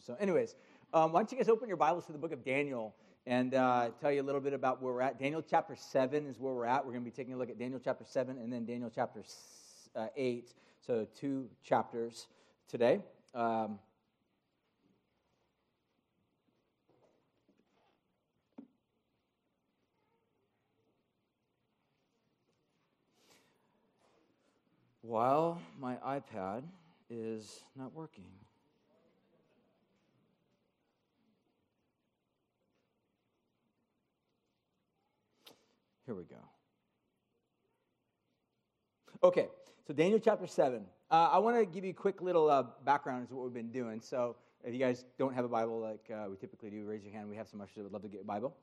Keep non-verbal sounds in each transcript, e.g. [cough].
So, anyways, um, why don't you guys open your Bibles to the book of Daniel and uh, tell you a little bit about where we're at. Daniel chapter 7 is where we're at. We're going to be taking a look at Daniel chapter 7 and then Daniel chapter uh, 8. So, two chapters today. Um, while my iPad is not working. Here we go. Okay, so Daniel chapter 7. Uh, I want to give you a quick little uh, background as to what we've been doing. So, if you guys don't have a Bible like uh, we typically do, raise your hand. We have some ushers that would love to get a Bible.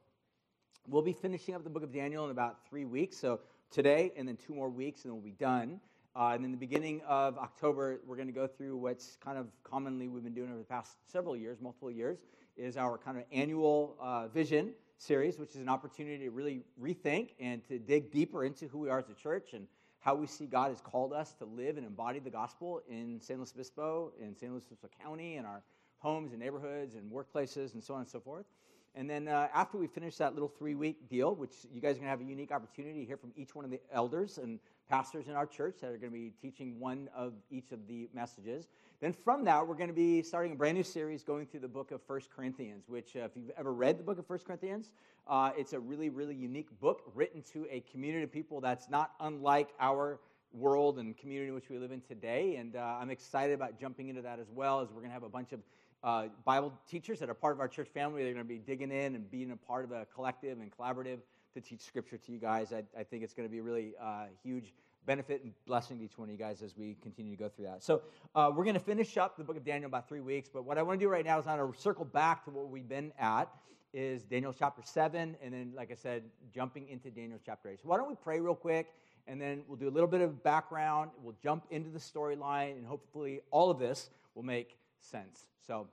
We'll be finishing up the book of Daniel in about three weeks. So, today and then two more weeks, and then we'll be done. Uh, and in the beginning of October, we're going to go through what's kind of commonly we've been doing over the past several years, multiple years, is our kind of annual uh, vision series, which is an opportunity to really rethink and to dig deeper into who we are as a church and how we see God has called us to live and embody the gospel in San Luis Obispo, in San Luis Obispo County, in our homes and neighborhoods and workplaces and so on and so forth. And then uh, after we finish that little three week deal, which you guys are going to have a unique opportunity to hear from each one of the elders and pastors in our church that are going to be teaching one of each of the messages. Then from that, we're going to be starting a brand new series going through the book of First Corinthians, which, uh, if you've ever read the book of First Corinthians, uh, it's a really, really unique book written to a community of people that's not unlike our world and community in which we live in today. And uh, I'm excited about jumping into that as well, as we're going to have a bunch of uh, Bible teachers that are part of our church family. They're going to be digging in and being a part of a collective and collaborative to teach scripture to you guys. I, I think it's going to be really uh, huge benefit and blessing to each one of you guys as we continue to go through that. So uh, we're going to finish up the book of Daniel about three weeks. But what I want to do right now is I want to circle back to what we've been at is Daniel chapter 7, and then, like I said, jumping into Daniel chapter 8. So why don't we pray real quick, and then we'll do a little bit of background. We'll jump into the storyline, and hopefully all of this will make sense. So,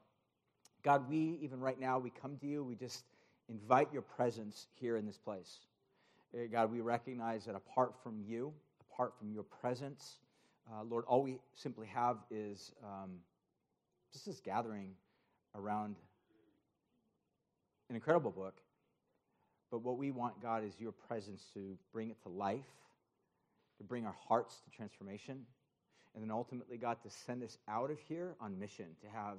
God, we, even right now, we come to you. We just invite your presence here in this place. Eh, God, we recognize that apart from you, apart from your presence, uh, Lord, all we simply have is um, just this gathering around an incredible book. But what we want, God, is your presence to bring it to life, to bring our hearts to transformation, and then ultimately, God, to send us out of here on mission, to have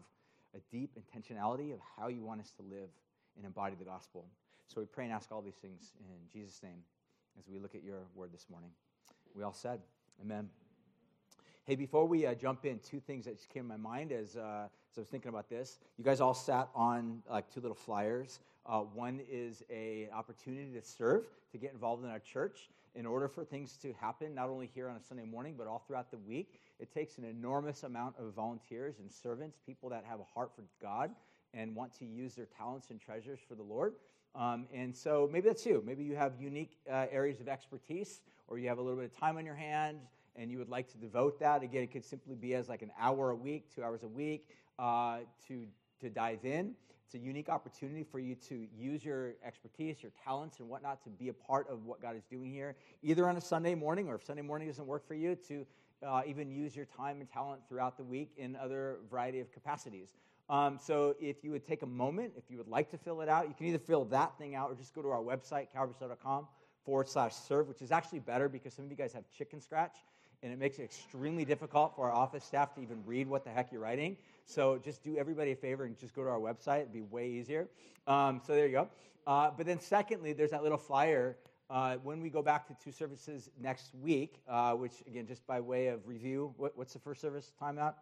a deep intentionality of how you want us to live and embody the gospel. So we pray and ask all these things in Jesus' name as we look at your word this morning. We all said, Amen. Hey, before we uh, jump in, two things that just came to my mind as, uh, as I was thinking about this. You guys all sat on like two little flyers. Uh, one is a opportunity to serve, to get involved in our church. In order for things to happen, not only here on a Sunday morning, but all throughout the week, it takes an enormous amount of volunteers and servants, people that have a heart for God and want to use their talents and treasures for the Lord. Um, and so maybe that's you. Maybe you have unique uh, areas of expertise, or you have a little bit of time on your hands, and you would like to devote that. Again, it could simply be as like an hour a week, two hours a week, uh, to to dive in. It's a unique opportunity for you to use your expertise, your talents, and whatnot to be a part of what God is doing here, either on a Sunday morning, or if Sunday morning doesn't work for you, to uh, even use your time and talent throughout the week in other variety of capacities. Um, so if you would take a moment, if you would like to fill it out, you can either fill that thing out or just go to our website, calvarystore.com forward slash serve, which is actually better because some of you guys have chicken scratch and it makes it extremely difficult for our office staff to even read what the heck you're writing. So just do everybody a favor and just go to our website. It'd be way easier. Um, so there you go. Uh, but then, secondly, there's that little flyer. Uh, when we go back to two services next week, uh, which again, just by way of review, what, what's the first service timeout?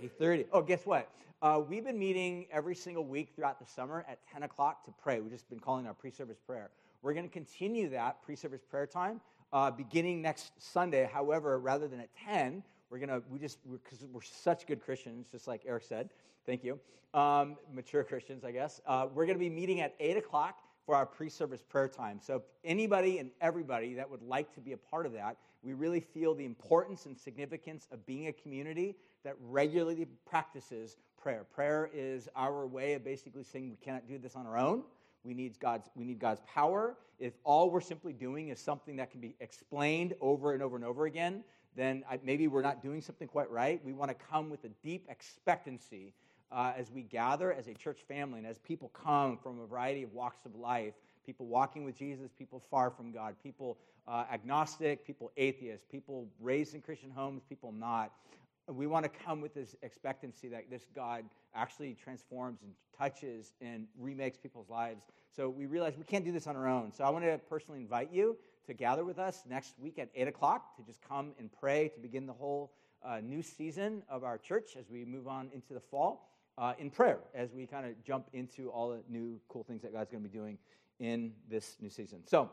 8.30. Oh, guess what? Uh, we've been meeting every single week throughout the summer at 10 o'clock to pray. We've just been calling our pre-service prayer. We're going to continue that pre-service prayer time uh, beginning next Sunday. However, rather than at 10, we're going to, we just, because we're, we're, such good Christians, just like Eric said, thank you, um, mature Christians, I guess, uh, we're going to be meeting at 8 o'clock for our pre service prayer time. So, anybody and everybody that would like to be a part of that, we really feel the importance and significance of being a community that regularly practices prayer. Prayer is our way of basically saying we cannot do this on our own. We need God's, we need God's power. If all we're simply doing is something that can be explained over and over and over again, then maybe we're not doing something quite right. We want to come with a deep expectancy uh, as we gather as a church family and as people come from a variety of walks of life people walking with Jesus, people far from God, people uh, agnostic, people atheist, people raised in Christian homes, people not. We want to come with this expectancy that this God actually transforms and touches and remakes people's lives. So we realize we can't do this on our own. So I want to personally invite you to gather with us next week at 8 o'clock to just come and pray to begin the whole uh, new season of our church as we move on into the fall uh, in prayer as we kind of jump into all the new cool things that God's going to be doing in this new season. So,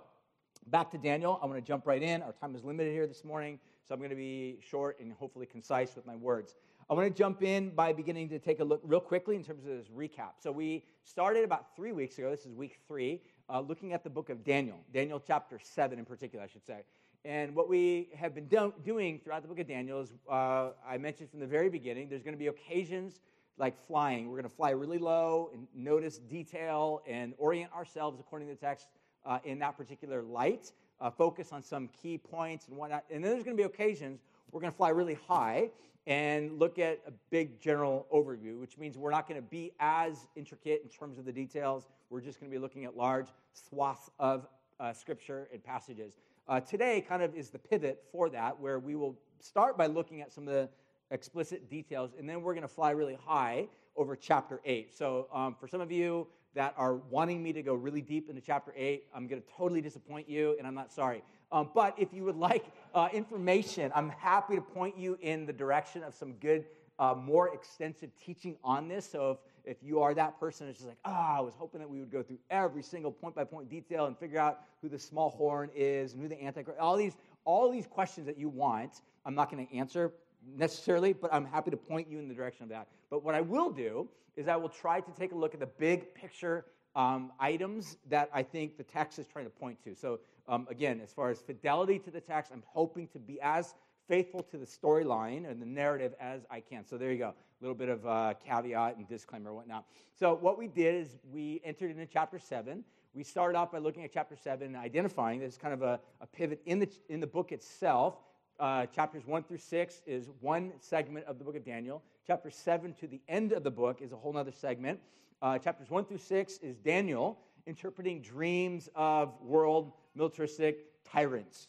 back to Daniel. I want to jump right in. Our time is limited here this morning, so I'm going to be short and hopefully concise with my words. I want to jump in by beginning to take a look real quickly in terms of this recap. So, we started about three weeks ago. This is week three, uh, looking at the book of Daniel, Daniel chapter 7 in particular, I should say. And what we have been do- doing throughout the book of Daniel is, uh, I mentioned from the very beginning, there's going to be occasions like flying. We're going to fly really low and notice detail and orient ourselves according to the text uh, in that particular light, uh, focus on some key points and whatnot. And then there's going to be occasions we're going to fly really high and look at a big general overview, which means we're not going to be as intricate in terms of the details. We're just going to be looking at large swaths of uh, scripture and passages. Uh, today, kind of, is the pivot for that, where we will start by looking at some of the explicit details, and then we're going to fly really high over chapter 8. So, um, for some of you that are wanting me to go really deep into chapter 8, I'm going to totally disappoint you, and I'm not sorry. Um, but if you would like uh, information, I'm happy to point you in the direction of some good, uh, more extensive teaching on this. So, if if you are that person it's just like, ah, oh, I was hoping that we would go through every single point by point detail and figure out who the small horn is and who the antichrist, all these, all these questions that you want, I'm not going to answer necessarily, but I'm happy to point you in the direction of that. But what I will do is I will try to take a look at the big picture um, items that I think the text is trying to point to. So, um, again, as far as fidelity to the text, I'm hoping to be as faithful to the storyline and the narrative as I can. So, there you go. A little bit of uh, caveat and disclaimer and whatnot. So, what we did is we entered into chapter 7. We started off by looking at chapter 7 and identifying this kind of a, a pivot in the, in the book itself uh, chapters 1 through 6 is one segment of the book of Daniel. Chapter 7 to the end of the book is a whole other segment. Uh, chapters 1 through 6 is Daniel interpreting dreams of world militaristic tyrants.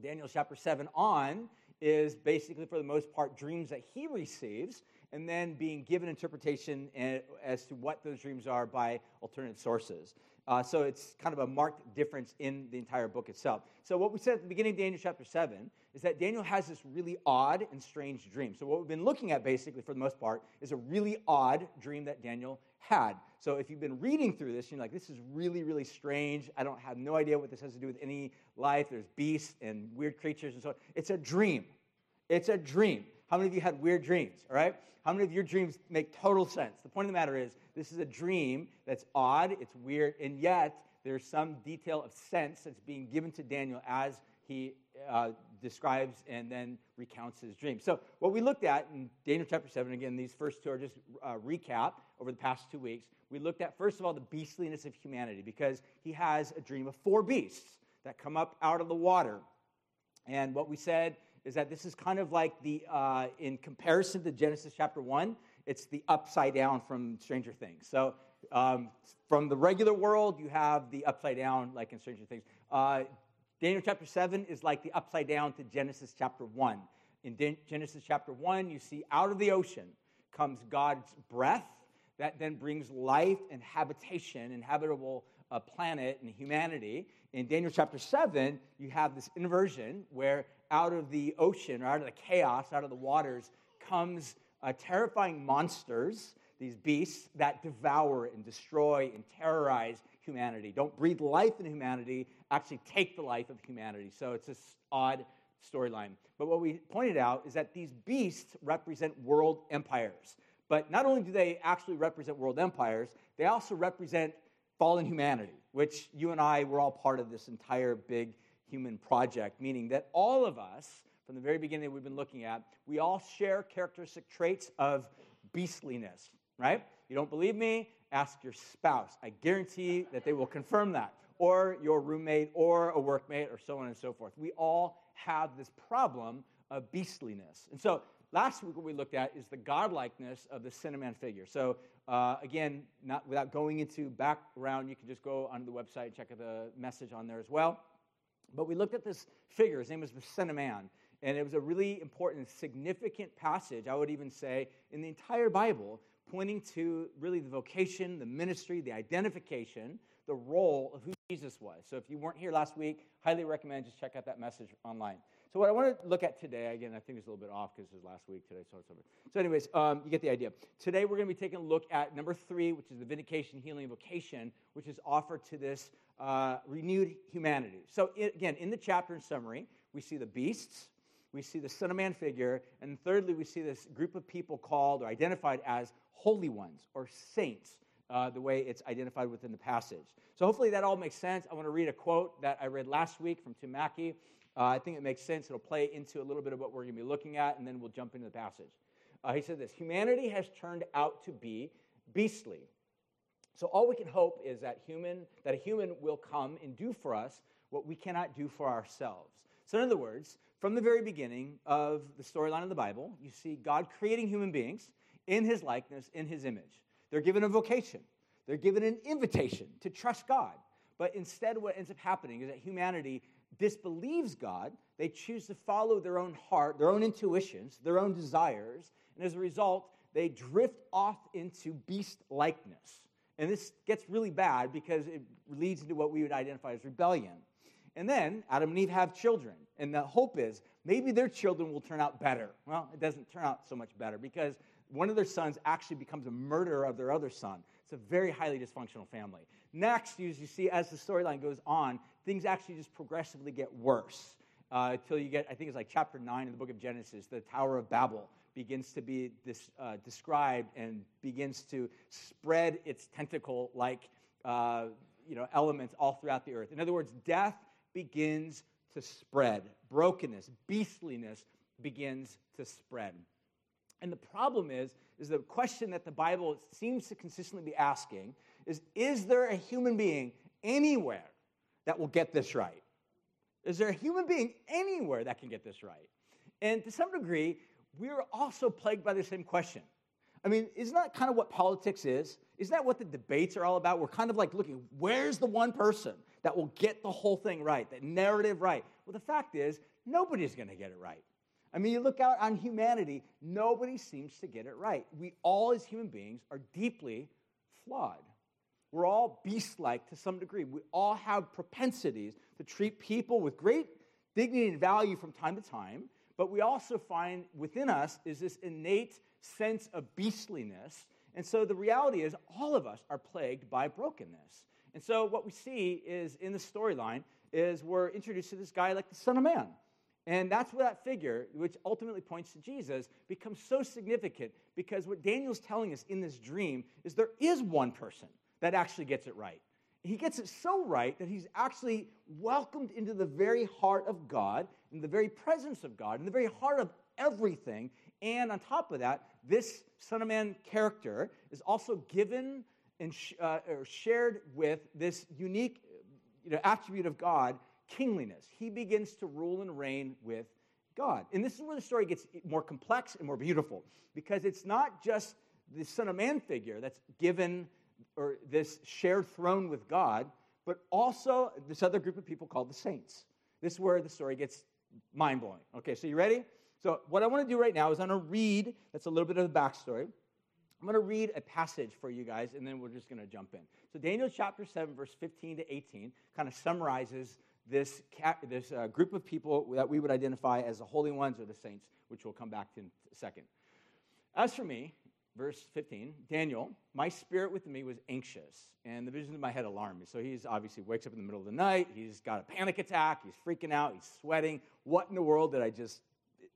Daniel chapter 7 on is basically, for the most part, dreams that he receives and then being given interpretation eh, as to what those dreams are by alternate sources. Uh, so it's kind of a marked difference in the entire book itself. So, what we said at the beginning of Daniel chapter 7 is that Daniel has this really odd and strange dream. So, what we've been looking at basically for the most part is a really odd dream that Daniel had. So, if you've been reading through this, you're like, this is really, really strange. I don't have no idea what this has to do with any life. There's beasts and weird creatures and so on. It's a dream. It's a dream. How many of you had weird dreams? All right? How many of your dreams make total sense? The point of the matter is, this is a dream that's odd, it's weird, and yet there's some detail of sense that's being given to Daniel as he uh, describes and then recounts his dream. So, what we looked at in Daniel chapter 7, again, these first two are just uh, recap over the past two weeks. We looked at, first of all, the beastliness of humanity because he has a dream of four beasts that come up out of the water. And what we said is that this is kind of like the, uh, in comparison to Genesis chapter 1, it's the upside down from Stranger Things. So um, from the regular world, you have the upside down, like in Stranger Things. Uh, Daniel chapter 7 is like the upside down to Genesis chapter 1. In Genesis chapter 1, you see out of the ocean comes God's breath that then brings life and habitation, inhabitable uh, planet and humanity. In Daniel chapter 7, you have this inversion where out of the ocean or out of the chaos, out of the waters, comes uh, terrifying monsters, these beasts that devour and destroy and terrorize humanity. Don't breathe life in humanity, actually take the life of humanity. So it's this odd storyline. But what we pointed out is that these beasts represent world empires. But not only do they actually represent world empires, they also represent fallen humanity, which you and I were all part of this entire big human project, meaning that all of us, from the very beginning we've been looking at, we all share characteristic traits of beastliness, right? You don't believe me? Ask your spouse. I guarantee that they will confirm that. Or your roommate, or a workmate, or so on and so forth. We all have this problem of beastliness. And so last week, what we looked at is the godlikeness of the Man figure. So, uh, again, not without going into background, you can just go onto the website and check out the message on there as well. But we looked at this figure. His name was the Son of Man. And it was a really important, significant passage, I would even say, in the entire Bible, pointing to really the vocation, the ministry, the identification, the role of who Jesus was. So if you weren't here last week, highly recommend just check out that message online. So what I want to look at today, again, I think it's a little bit off because it it's last week today. So, so anyways, um, you get the idea. Today we're going to be taking a look at number three, which is the vindication, healing, vocation, which is offered to this uh, renewed humanity. So it, again, in the chapter in summary, we see the beasts, we see the Son of Man figure, and thirdly, we see this group of people called or identified as holy ones or saints. Uh, the way it's identified within the passage. So, hopefully, that all makes sense. I want to read a quote that I read last week from Tim Mackie. Uh, I think it makes sense. It'll play into a little bit of what we're going to be looking at, and then we'll jump into the passage. Uh, he said this Humanity has turned out to be beastly. So all we can hope is that human that a human will come and do for us what we cannot do for ourselves. So in other words, from the very beginning of the storyline of the Bible, you see God creating human beings in his likeness, in his image. They're given a vocation. They're given an invitation to trust God. But instead, what ends up happening is that humanity disbelieves God. They choose to follow their own heart, their own intuitions, their own desires. And as a result, they drift off into beast likeness. And this gets really bad because it leads into what we would identify as rebellion. And then Adam and Eve have children. And the hope is maybe their children will turn out better. Well, it doesn't turn out so much better because one of their sons actually becomes a murderer of their other son. It's a very highly dysfunctional family. Next, as you see, as the storyline goes on, things actually just progressively get worse uh, until you get, I think it's like chapter 9 in the book of Genesis, the Tower of Babel begins to be dis, uh, described and begins to spread its tentacle like uh, you know, elements all throughout the earth. In other words, death begins to spread, brokenness, beastliness begins to spread. And the problem is, is the question that the Bible seems to consistently be asking is Is there a human being anywhere that will get this right? Is there a human being anywhere that can get this right? And to some degree, we're also plagued by the same question. I mean, isn't that kind of what politics is? Isn't that what the debates are all about? We're kind of like looking, where's the one person that will get the whole thing right, that narrative right? Well, the fact is, nobody's going to get it right. I mean, you look out on humanity, nobody seems to get it right. We all, as human beings, are deeply flawed. We're all beast like to some degree. We all have propensities to treat people with great dignity and value from time to time, but we also find within us is this innate sense of beastliness. And so the reality is, all of us are plagued by brokenness. And so what we see is in the storyline is we're introduced to this guy like the Son of Man. And that's where that figure, which ultimately points to Jesus, becomes so significant because what Daniel's telling us in this dream is there is one person that actually gets it right. He gets it so right that he's actually welcomed into the very heart of God, in the very presence of God, in the very heart of everything. And on top of that, this Son of Man character is also given and sh- uh, or shared with this unique you know, attribute of God kingliness. He begins to rule and reign with God. And this is where the story gets more complex and more beautiful because it's not just the Son of Man figure that's given or this shared throne with God, but also this other group of people called the saints. This is where the story gets mind blowing. Okay, so you ready? So, what I want to do right now is I'm going to read, that's a little bit of the backstory. I'm going to read a passage for you guys, and then we're just going to jump in. So, Daniel chapter 7, verse 15 to 18, kind of summarizes this, this uh, group of people that we would identify as the holy ones or the saints, which we'll come back to in a second. As for me, verse 15, Daniel, my spirit within me was anxious, and the visions in my head alarmed me. So he's obviously wakes up in the middle of the night, he's got a panic attack, he's freaking out, he's sweating. What in the world did I just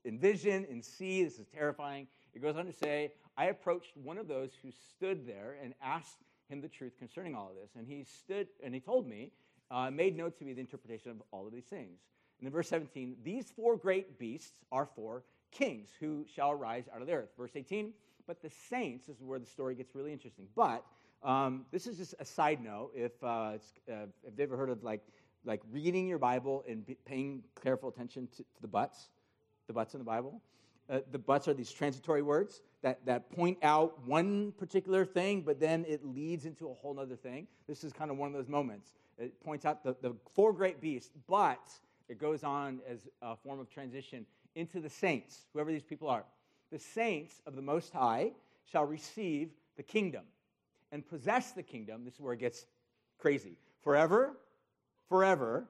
envision and see? This is terrifying. It goes on to say, I approached one of those who stood there and asked him the truth concerning all of this. And he stood and he told me uh, made known to me the interpretation of all of these things. And in verse 17, these four great beasts are four kings who shall arise out of the earth. Verse 18, but the saints, is where the story gets really interesting. But um, this is just a side note. If, uh, uh, if you've ever heard of like, like reading your Bible and paying careful attention to, to, the buts, the buts in the Bible, Uh, the buts are these transitory words that, that point out one particular thing, but then it leads into a whole other thing. This is kind of one of those moments. It points out the, the four great beasts, but it goes on as a form of transition into the saints, whoever these people are. The saints of the Most High shall receive the kingdom and possess the kingdom. This is where it gets crazy. Forever, forever,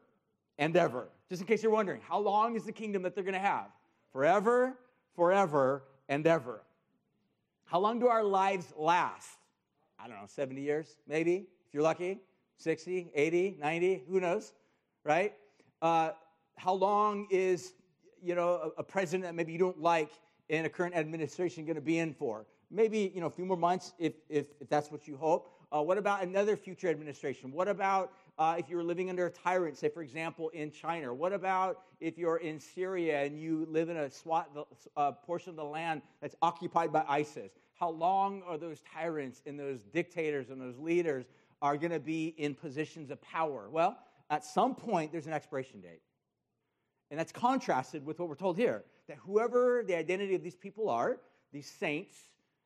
and ever. Just in case you're wondering, how long is the kingdom that they're going to have? Forever, forever, and ever. How long do our lives last? I don't know, 70 years, maybe, if you're lucky. 60, 80, 90, who knows, right? Uh, how long is, you know, a, a president that maybe you don't like in a current administration going to be in for? Maybe, you know, a few more months if, if, if that's what you hope. Uh, what about another future administration? What about uh, if you're living under a tyrant, say, for example, in China? What about if you're in Syria and you live in a SWAT, uh, portion of the land that's occupied by ISIS? How long are those tyrants and those dictators and those leaders are going to be in positions of power? Well, at some point, there's an expiration date. And that's contrasted with what we're told here that whoever the identity of these people are, these saints,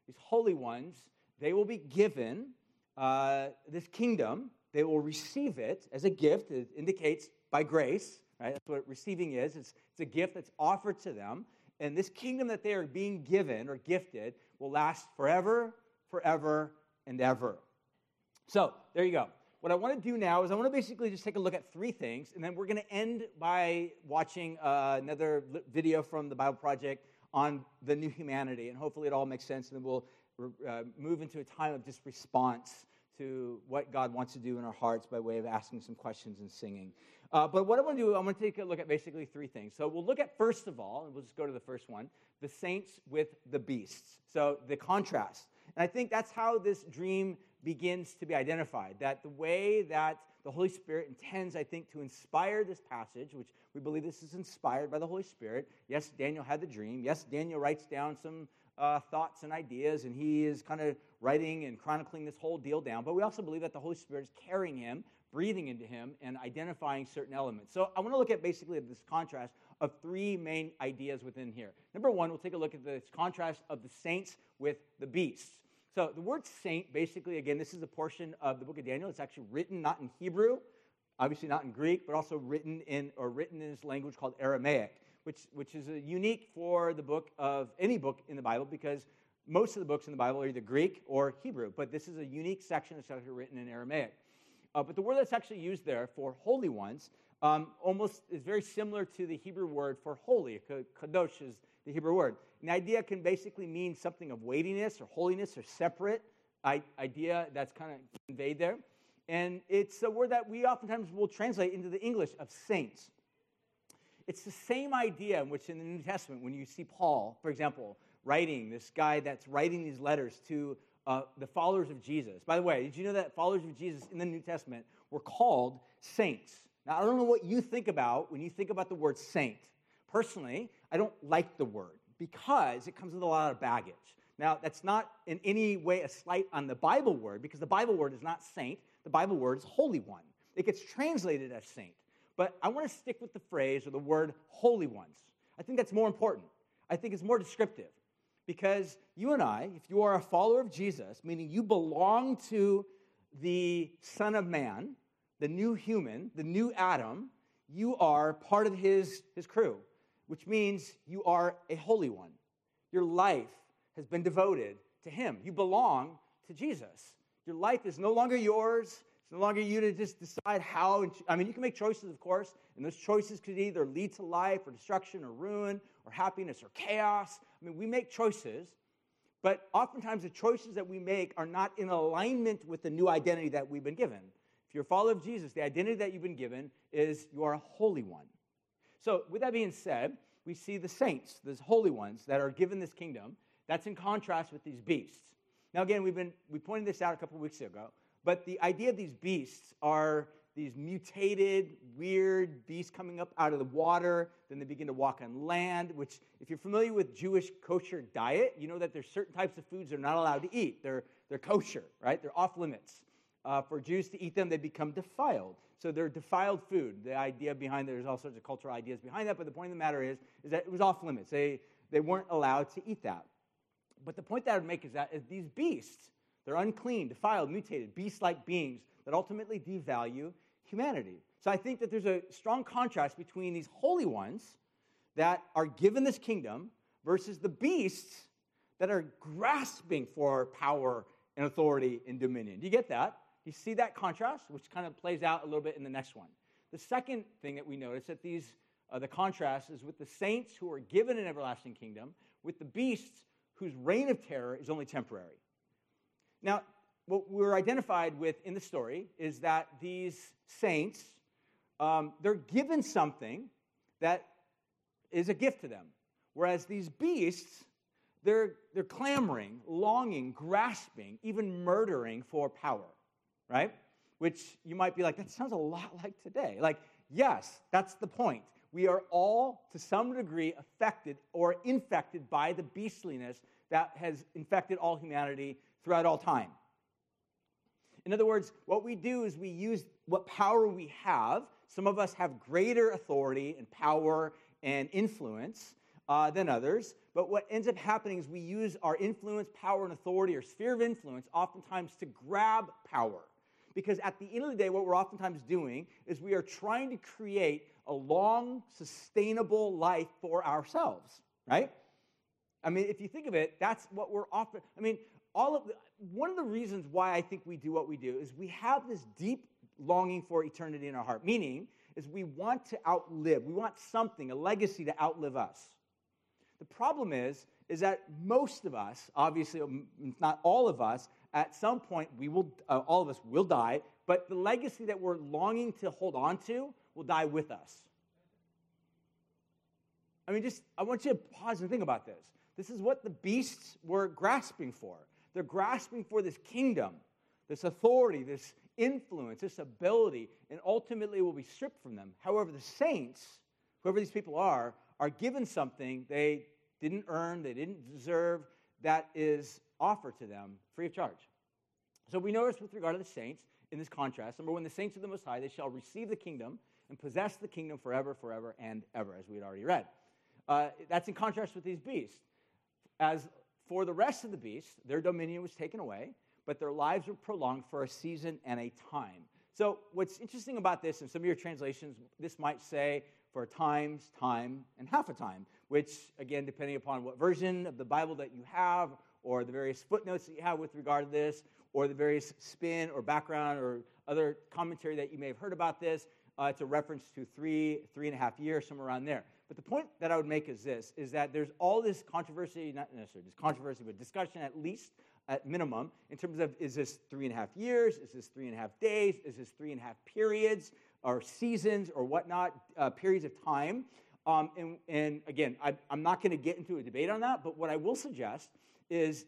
these holy ones, they will be given uh, this kingdom. They will receive it as a gift. It indicates by grace, right? That's what receiving is. It's, it's a gift that's offered to them. And this kingdom that they are being given or gifted will last forever, forever, and ever. So there you go. What I want to do now is I want to basically just take a look at three things, and then we're going to end by watching uh, another video from the Bible Project on the new humanity, and hopefully it all makes sense, and then we'll uh, move into a time of just response to what God wants to do in our hearts by way of asking some questions and singing. Uh, but what I want to do, I want to take a look at basically three things. So we'll look at first of all, and we'll just go to the first one the saints with the beasts. So the contrast. And I think that's how this dream begins to be identified. That the way that the Holy Spirit intends, I think, to inspire this passage, which we believe this is inspired by the Holy Spirit. Yes, Daniel had the dream. Yes, Daniel writes down some uh, thoughts and ideas, and he is kind of writing and chronicling this whole deal down. But we also believe that the Holy Spirit is carrying him, breathing into him, and identifying certain elements. So I want to look at basically this contrast of three main ideas within here. Number one, we'll take a look at this contrast of the saints with the beasts. So the word saint, basically, again, this is a portion of the book of Daniel. It's actually written not in Hebrew, obviously not in Greek, but also written in or written in this language called Aramaic which, which is unique for the book of any book in the Bible because most of the books in the Bible are either Greek or Hebrew, but this is a unique section that's actually written in Aramaic. Uh, but the word that's actually used there for holy ones um, almost is very similar to the Hebrew word for holy. Kadosh is the Hebrew word. An idea can basically mean something of weightiness or holiness or separate idea that's kind of conveyed there. And it's a word that we oftentimes will translate into the English of saints. It's the same idea in which in the New Testament, when you see Paul, for example, writing, this guy that's writing these letters to uh, the followers of Jesus. By the way, did you know that followers of Jesus in the New Testament were called saints? Now, I don't know what you think about when you think about the word saint. Personally, I don't like the word because it comes with a lot of baggage. Now, that's not in any way a slight on the Bible word because the Bible word is not saint, the Bible word is holy one. It gets translated as saint. But I want to stick with the phrase or the word holy ones. I think that's more important. I think it's more descriptive because you and I, if you are a follower of Jesus, meaning you belong to the Son of Man, the new human, the new Adam, you are part of his, his crew, which means you are a holy one. Your life has been devoted to him. You belong to Jesus. Your life is no longer yours. It's no longer you to just decide how. I mean, you can make choices, of course, and those choices could either lead to life or destruction or ruin or happiness or chaos. I mean, we make choices, but oftentimes the choices that we make are not in alignment with the new identity that we've been given. If you're a follower of Jesus, the identity that you've been given is you are a holy one. So, with that being said, we see the saints, the holy ones that are given this kingdom. That's in contrast with these beasts. Now, again, we've been we pointed this out a couple weeks ago. But the idea of these beasts are these mutated, weird beasts coming up out of the water. Then they begin to walk on land, which, if you're familiar with Jewish kosher diet, you know that there's certain types of foods they're not allowed to eat. They're, they're kosher, right? They're off limits. Uh, for Jews to eat them, they become defiled. So they're defiled food. The idea behind there's all sorts of cultural ideas behind that, but the point of the matter is, is that it was off limits. They, they weren't allowed to eat that. But the point that I would make is that these beasts, they're unclean, defiled, mutated, beast like beings that ultimately devalue humanity. So I think that there's a strong contrast between these holy ones that are given this kingdom versus the beasts that are grasping for power and authority and dominion. Do you get that? You see that contrast, which kind of plays out a little bit in the next one? The second thing that we notice that these uh, the contrast is with the saints who are given an everlasting kingdom, with the beasts whose reign of terror is only temporary. Now, what we're identified with in the story is that these saints, um, they're given something that is a gift to them. Whereas these beasts, they're, they're clamoring, longing, grasping, even murdering for power, right? Which you might be like, that sounds a lot [laughs] like today. Like, yes, that's the point. We are all, to some degree, affected or infected by the beastliness that has infected all humanity throughout all time. In other words, what we do is we use what power we have. Some of us have greater authority and power and influence uh, than others. But what ends up happening is we use our influence, power, and authority or sphere of influence oftentimes to grab power. Because at the end of the day, what we're oftentimes doing is we are trying to create a long, sustainable life for ourselves, right? I mean, if you think of it, that's what we're often. I mean, all of the, one of the reasons why I think we do what we do is we have this deep longing for eternity in our heart. Meaning, is we want to outlive. We want something, a legacy to outlive us. The problem is, is that most of us, obviously um, not all of us, at some point we will, uh, all of us will die. But the legacy that we're longing to hold on to will die with us. I mean, just I want you to pause and think about this. This is what the beasts were grasping for. They're grasping for this kingdom, this authority, this influence, this ability, and ultimately it will be stripped from them. However, the saints, whoever these people are, are given something they didn't earn, they didn't deserve, that is offered to them free of charge. So we notice with regard to the saints in this contrast number one, the saints of the Most High, they shall receive the kingdom and possess the kingdom forever, forever, and ever, as we had already read. Uh, that's in contrast with these beasts. As for the rest of the beasts, their dominion was taken away, but their lives were prolonged for a season and a time. So, what's interesting about this, in some of your translations, this might say for times, time, and half a time, which, again, depending upon what version of the Bible that you have, or the various footnotes that you have with regard to this, or the various spin or background or other commentary that you may have heard about this, uh, it's a reference to three, three and a half years, somewhere around there. But the point that I would make is this, is that there's all this controversy, not necessarily just controversy, but discussion at least, at minimum, in terms of is this three and a half years, is this three and a half days, is this three and a half periods, or seasons, or whatnot, uh, periods of time. Um, and, and, again, I, I'm not going to get into a debate on that, but what I will suggest is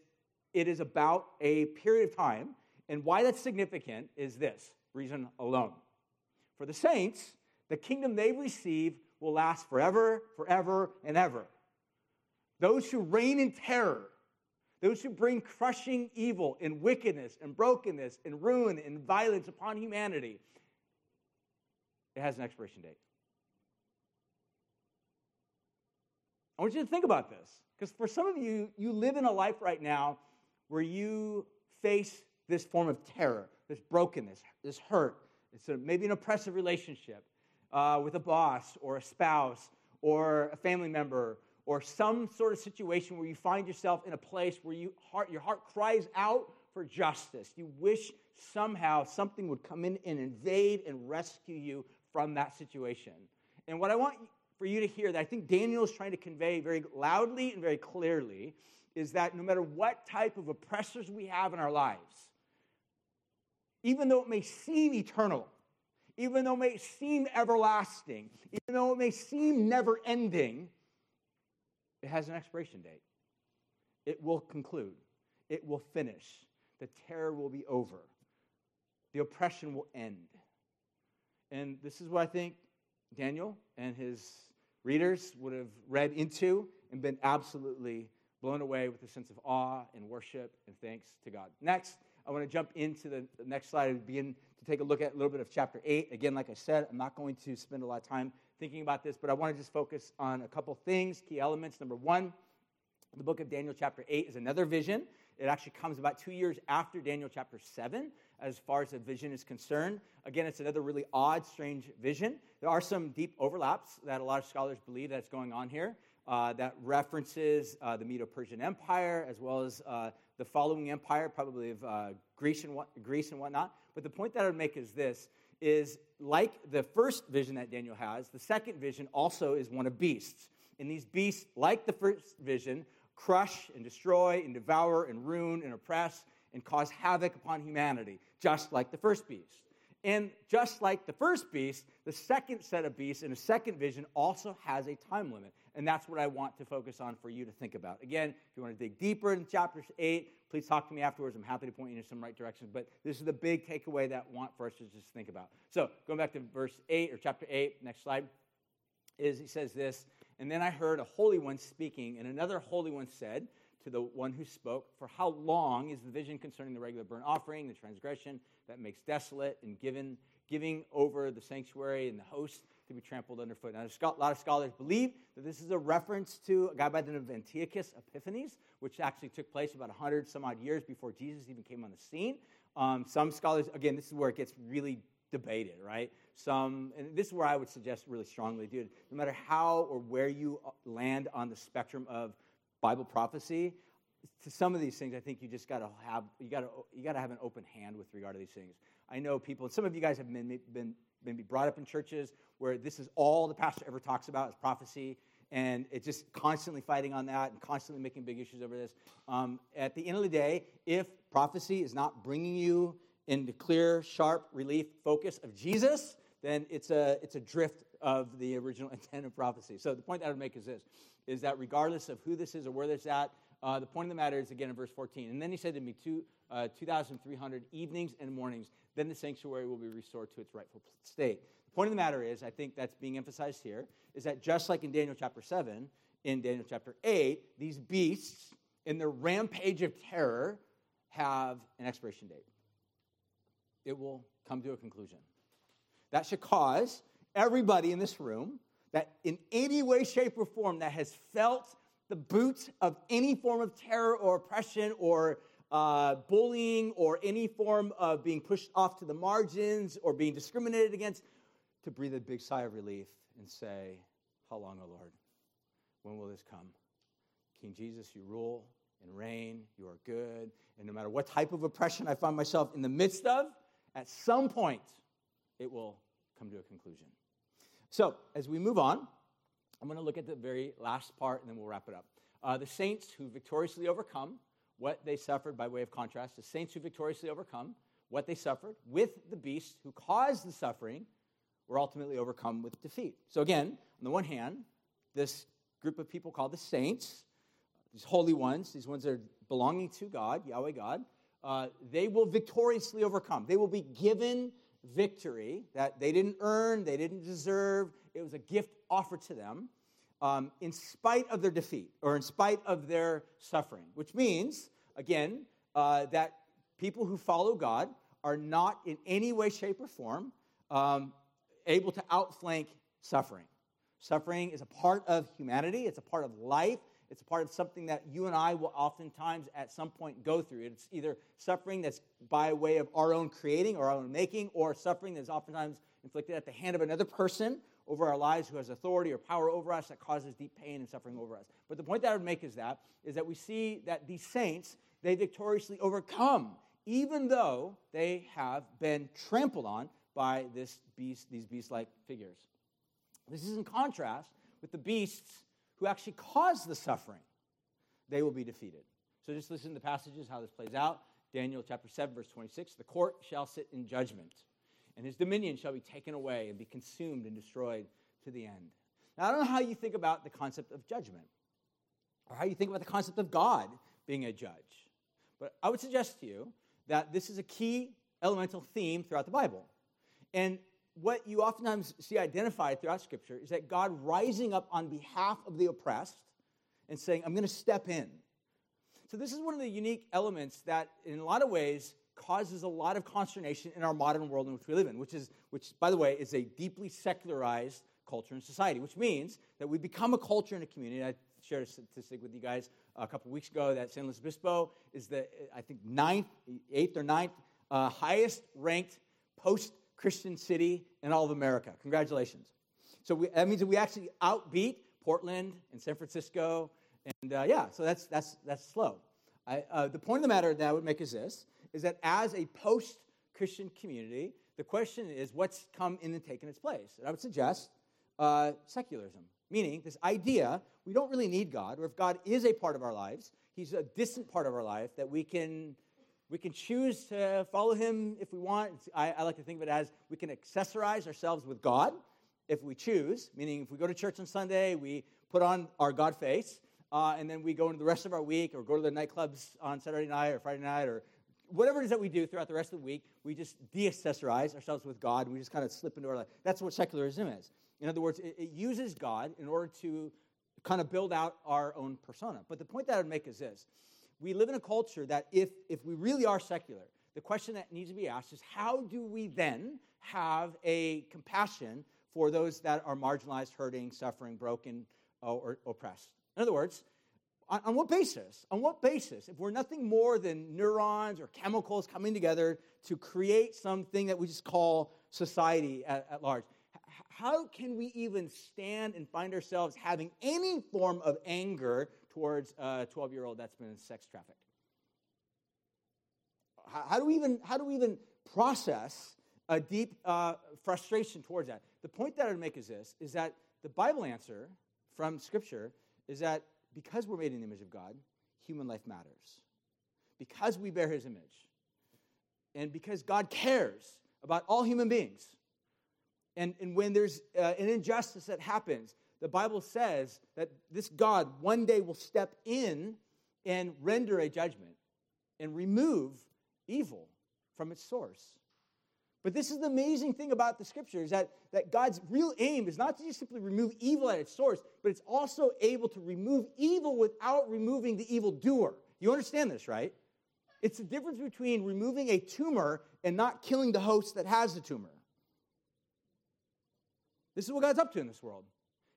it is about a period of time, and why that's significant is this reason alone. For the saints, the kingdom they receive will last forever, forever, and ever. Those who reign in terror, those who bring crushing evil and wickedness and brokenness and ruin and violence upon humanity, it has an expiration date. I want you to think about this because for some of you, you live in a life right now where you face this form of terror, this brokenness, this hurt. It's a, maybe an oppressive relationship uh, with a boss or a spouse or a family member or some sort of situation where you find yourself in a place where you heart, your heart cries out for justice. You wish somehow something would come in and invade and rescue you from that situation. And what I want for you to hear that I think Daniel is trying to convey very loudly and very clearly is that no matter what type of oppressors we have in our lives, even though it may seem eternal, even though it may seem everlasting, even though it may seem never ending, it has an expiration date. It will conclude, it will finish, the terror will be over, the oppression will end. And this is what I think Daniel and his readers would have read into and been absolutely blown away with a sense of awe and worship and thanks to God. Next, I want to jump into the, next slide and begin to take a look at a little bit of chapter 8. Again, like I said, I'm not going to spend a lot of time thinking about this, but I want to just focus on a couple things, key elements. Number one, The book of Daniel, chapter 8, is another vision. It actually comes about two years after Daniel chapter 7, as far as the vision is concerned. Again, it's another really odd, strange vision. There are some deep overlaps that a lot of scholars believe that's going on here. Uh, that references uh, the Medo Persian Empire as well as uh, the following empire, probably of uh, Greece, and what, Greece and whatnot. But the point that I would make is this is like the first vision that Daniel has, the second vision also is one of beasts. And these beasts, like the first vision, crush and destroy and devour and ruin and oppress and cause havoc upon humanity, just like the first beast. And just like the first beast, the second set of beasts in a second vision also has a time limit. And that's what I want to focus on for you to think about. Again, if you want to dig deeper in chapter 8, please talk to me afterwards. I'm happy to point you in some right directions. But this is the big takeaway that I want for us to just think about. So, going back to verse 8 or chapter 8, next slide, is he says this And then I heard a holy one speaking, and another holy one said, to the one who spoke, For how long is the vision concerning the regular burnt offering, the transgression that makes desolate, and given, giving over the sanctuary and the host to be trampled underfoot? Now, a lot of scholars believe that this is a reference to a guy by the name of Antiochus Epiphanes, which actually took place about 100 some odd years before Jesus even came on the scene. Um, some scholars, again, this is where it gets really debated, right? Some, and this is where I would suggest really strongly, dude, no matter how or where you land on the spectrum of Bible prophecy, to some of these things, I think you just got to have you got to you got to have an open hand with regard to these things. I know people, and some of you guys have been, been maybe brought up in churches where this is all the pastor ever talks about is prophecy, and it's just constantly fighting on that and constantly making big issues over this. Um, at the end of the day, if prophecy is not bringing you into clear, sharp relief focus of Jesus, then it's a it's a drift of the original [laughs] intent of prophecy. So the point that I would make is this: is that regardless of who this is or where this at, uh, the point of the matter is again in verse 14. And then he said to me, two, uh, 2,300 evenings and mornings, then the sanctuary will be restored to its rightful state. The point of the matter is, I think that's being emphasized here, is that just like in Daniel chapter 7, in Daniel chapter 8, these beasts, in their rampage of terror, have an expiration date. It will come to a conclusion. That should cause everybody in this room that in any way, shape, or form that has felt the boot of any form of terror or oppression or uh, bullying or any form of being pushed off to the margins or being discriminated against, to breathe a big sigh of relief and say, How long, O Lord? When will this come? King Jesus, you rule and reign, you are good, and no matter what type of oppression I find myself in the midst of, at some point it will come to a conclusion. So, as we move on, I'm going to look at the very last part and then we'll wrap it up. Uh, the saints who victoriously overcome what they suffered by way of contrast, the saints who victoriously overcome what they suffered with the beast who caused the suffering were ultimately overcome with defeat. So, again, on the one hand, this group of people called the saints, these holy ones, these ones that are belonging to God, Yahweh God, uh, they will victoriously overcome. They will be given victory that they didn't earn, they didn't deserve. It was a gift offered to them um, in spite of their defeat or in spite of their suffering, which means, again, uh, that people who follow God are not in any way, shape, or form um, able to outflank suffering. Suffering is a part of humanity, it's a part of life, it's a part of something that you and I will oftentimes at some point go through. It's either suffering that's by way of our own creating or our own making, or suffering that's oftentimes inflicted at the hand of another person over our lives who has authority or power over us that causes deep pain and suffering over us. But the point that I would make is that is that we see that these saints they victoriously overcome even though they have been trampled on by this beast, these beast-like figures. This is in contrast with the beasts who actually caused the suffering, they will be defeated. So just listen to the passages, how this plays out. Daniel chapter 7, verse 26 The court shall sit in judgment, and his dominion shall be taken away and be consumed and destroyed to the end. Now, I don't know how you think about the concept of judgment or how you think about the concept of God being a judge, but I would suggest to you that this is a key elemental theme throughout the Bible. And what you oftentimes see identified throughout Scripture is that God rising up on behalf of the oppressed and saying, I'm going to step in. So, this is one of the unique elements that, in a lot of ways, causes a lot of consternation in our modern world in which we live in, which is, which, by the way, is a deeply secularized culture and society, which means that we become a culture and a community. I shared a statistic with you guys a couple weeks ago that San Luis Obispo is the, I think, ninth, eighth or ninth uh, highest ranked post Christian city in all of America. Congratulations. So we, that means that we actually outbeat Portland and San Francisco. And uh, yeah, so that's, that's, that's SLO. I, uh, the point of the matter that I would make is this is that as a post Christian community, the question is what's come in and taken its place? And I would suggest uh, secularism, meaning this idea we don't really need God, or if God is a part of our lives, He's a distant part of our life that we can we can choose to follow him if we want. I, I, like to think of it as we can accessorize ourselves with God if we choose, meaning if we go to church on Sunday, we put on our God face, uh, and then we go into the rest of our week or go to the nightclubs on Saturday night or Friday night or whatever it is that we do throughout the rest of the week, we just de-accessorize ourselves with God. And we just kind of slip into our life. That's what secularism is. In other words, it, it uses God in order to kind of build out our own persona. But the point that I would make is this we live in a culture that if, if we really are secular, the question that needs to be asked is how do we then have a compassion for those that are marginalized, hurting, suffering, broken, or, or oppressed? In other words, on, on, what basis? On what basis? If we're nothing more than neurons or chemicals coming together to create something that we just call society at, at large, how can we even stand and find ourselves having any form of anger towards a 12 year old that's been sex trafficked? How, how, do we even, how do we even process a deep uh, frustration towards that? The point that I would make is this is that the Bible answer from Scripture is that because we're made in the image of God, human life matters. Because we bear his image. And because God cares about all human beings. And, and when there's uh, an injustice that happens, the Bible says that this God one day will step in and render a judgment and remove evil from its source. But this is the amazing thing about the scriptures that, that God's real aim is not to just simply remove evil at its source, but it's also able to remove evil without removing the evil doer. You understand this, right? It's the difference between removing a tumor and not killing the host that has the tumor. This is what God's up to in this world.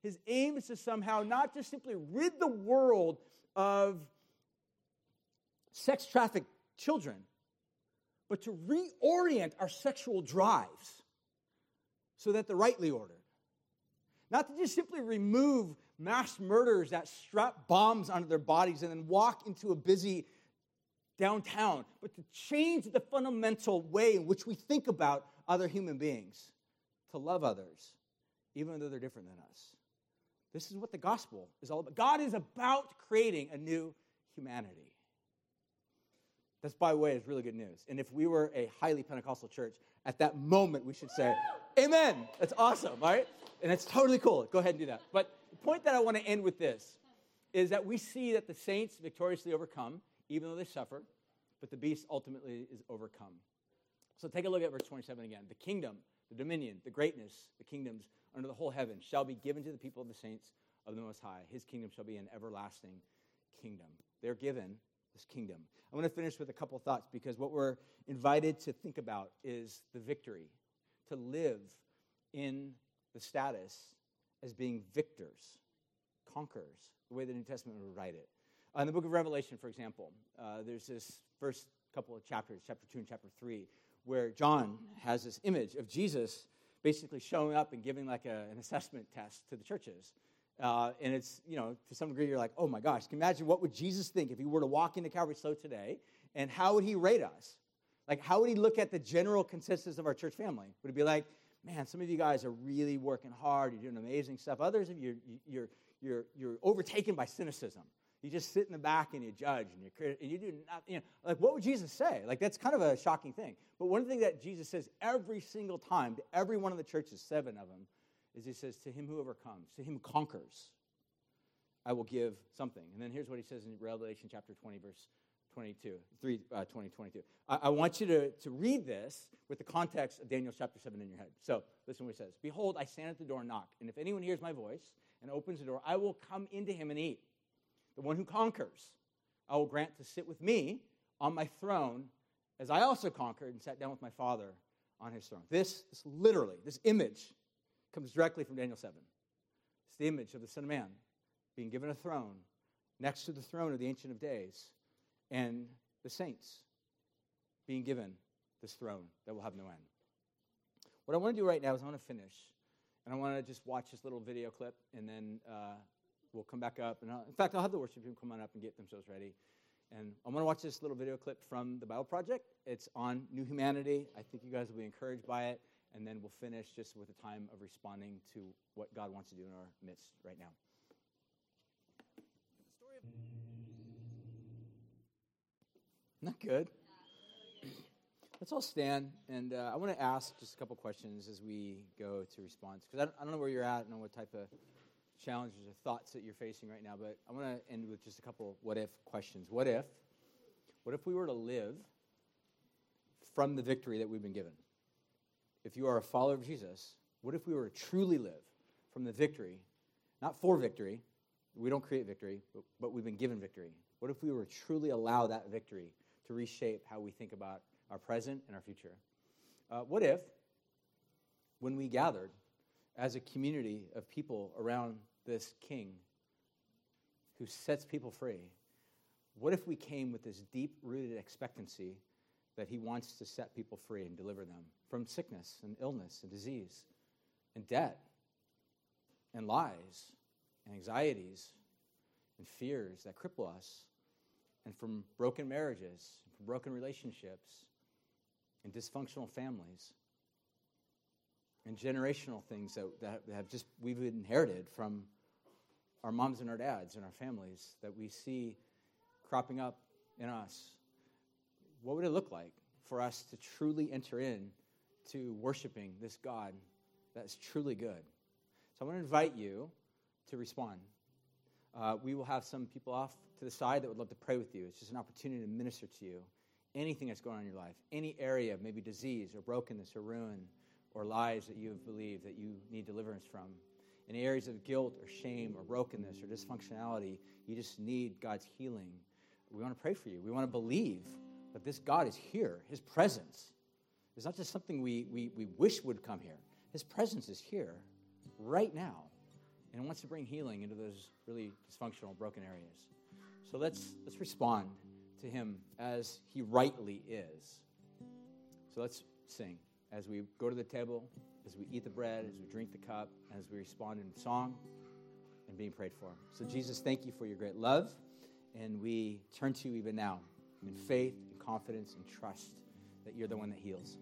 His aim is to somehow not just simply rid the world of sex trafficked children, but to reorient our sexual drives so that they're rightly ordered. Not to just simply remove mass murderers that strap bombs onto their bodies and then walk into a busy downtown, but to change the fundamental way in which we think about other human beings, to love others, even though they're different than us. This is what the gospel is all about. God is about creating a new humanity. That's, by the way, is really good news. And if we were a highly Pentecostal church, at that moment we should say, Amen. That's awesome, right? And it's totally cool. Go ahead and do that. But the point that I want to end with this is that we see that the saints victoriously overcome, even though they suffer, but the beast ultimately is overcome. So take a look at verse 27 again. The kingdom, the dominion, the greatness, the kingdoms under the whole heaven shall be given to the people of the saints of the Most High. His kingdom shall be an everlasting kingdom. They're given this kingdom. I want to finish with a couple thoughts because what we're invited to think about is the victory, to live in the status as being victors, conquerors, the way the New Testament would write it. Uh, in the book of Revelation, for example, uh, there's this first couple of chapters, chapter 2 and chapter 3, where John has this image of Jesus basically showing up and giving like a, an assessment test to the churches. Uh, and it's, you know, to some degree, you're like, oh my gosh, can you imagine what would Jesus think if he were to walk into Calvary SLO today? And how would he rate us? Like, how would he look at the general consensus of our church family? Would it be like, man, some of you guys are really working hard, you're doing amazing stuff. Others of you, you're, you're, you're overtaken by cynicism. You just sit in the back and you judge and you and you do nothing. You know, like what would Jesus say? Like that's kind of a shocking thing. But one thing that Jesus says every single time to every one of the churches, seven of them, is he says, "To him who overcomes, to him who conquers, I will give something." And then here's what he says in Revelation chapter 20, verse 22, 3, uh, 20, 22. I, I want you to, to read this with the context of Daniel chapter 7 in your head. So listen what he says Behold, I stand at the door and knock, and if anyone hears my voice and opens the door, I will come into him and eat the one who conquers, I will grant to sit with me on my throne as I also conquered and sat down with my Father on his throne. This, this literally, this image comes directly from Daniel 7. It's the image of the Son of Man being given a throne next to the throne of the Ancient of Days and the saints being given this throne that will have no end. What I want to do right now is I want to finish, and I want to just watch this little video clip, and then uh, we'll come back up. And I'll, in fact, I'll have the worship team come on up and get themselves ready. And I'm going to watch this little video clip from the Bible Project. It's on New Humanity. I think you guys will be encouraged by it. And then we'll finish just with a time of responding to what God wants to do in our midst right now. Not good. [clears throat] Let's all stand, and uh, I want to ask just a couple questions as we go to response. Because I, I, don't know where you're at, I don't know what type of challenges or thoughts that you're facing right now, but I want to end with just a couple what if questions. What if? What if we were to live from the victory that we've been given? If you are a follower of Jesus, what if we were to truly live from the victory, not for victory, we don't create victory, but, but we've been given victory? What if we were to truly allow that victory to reshape how we think about our present and our future? Uh, what if, when we gathered as a community of people around this king who sets people free, what if we came with this deep rooted expectancy that he wants to set people free and deliver them from sickness and illness and disease and debt and lies and anxieties and fears that cripple us and from broken marriages, from broken relationships and dysfunctional families and generational things that, that have just we've inherited from our moms and our dads and our families that we see cropping up in us what would it look like for us to truly enter in to worshiping this god that's truly good? So i want to invite you to respond. Uh, we will have some people off to the side that would love to pray with you. It's just an opportunity to minister to you. Anything that's going on in your life any area maybe disease or brokenness or ruin or lies that you have believed that you need deliverance from. In areas of guilt or shame or brokenness or dysfunctionality, you just need God's healing. We want to pray for you. We want to believe that this God is here. His presence is not just something we, we, we wish would come here, His presence is here right now and wants to bring healing into those really dysfunctional, broken areas. So let's, let's respond to Him as He rightly is. So let's sing as we go to the table, as we eat the bread, as we drink the cup, as we respond in song and being prayed for. So, Jesus, thank you for your great love. And we turn to you even now in faith and confidence and trust that you're the one that heals.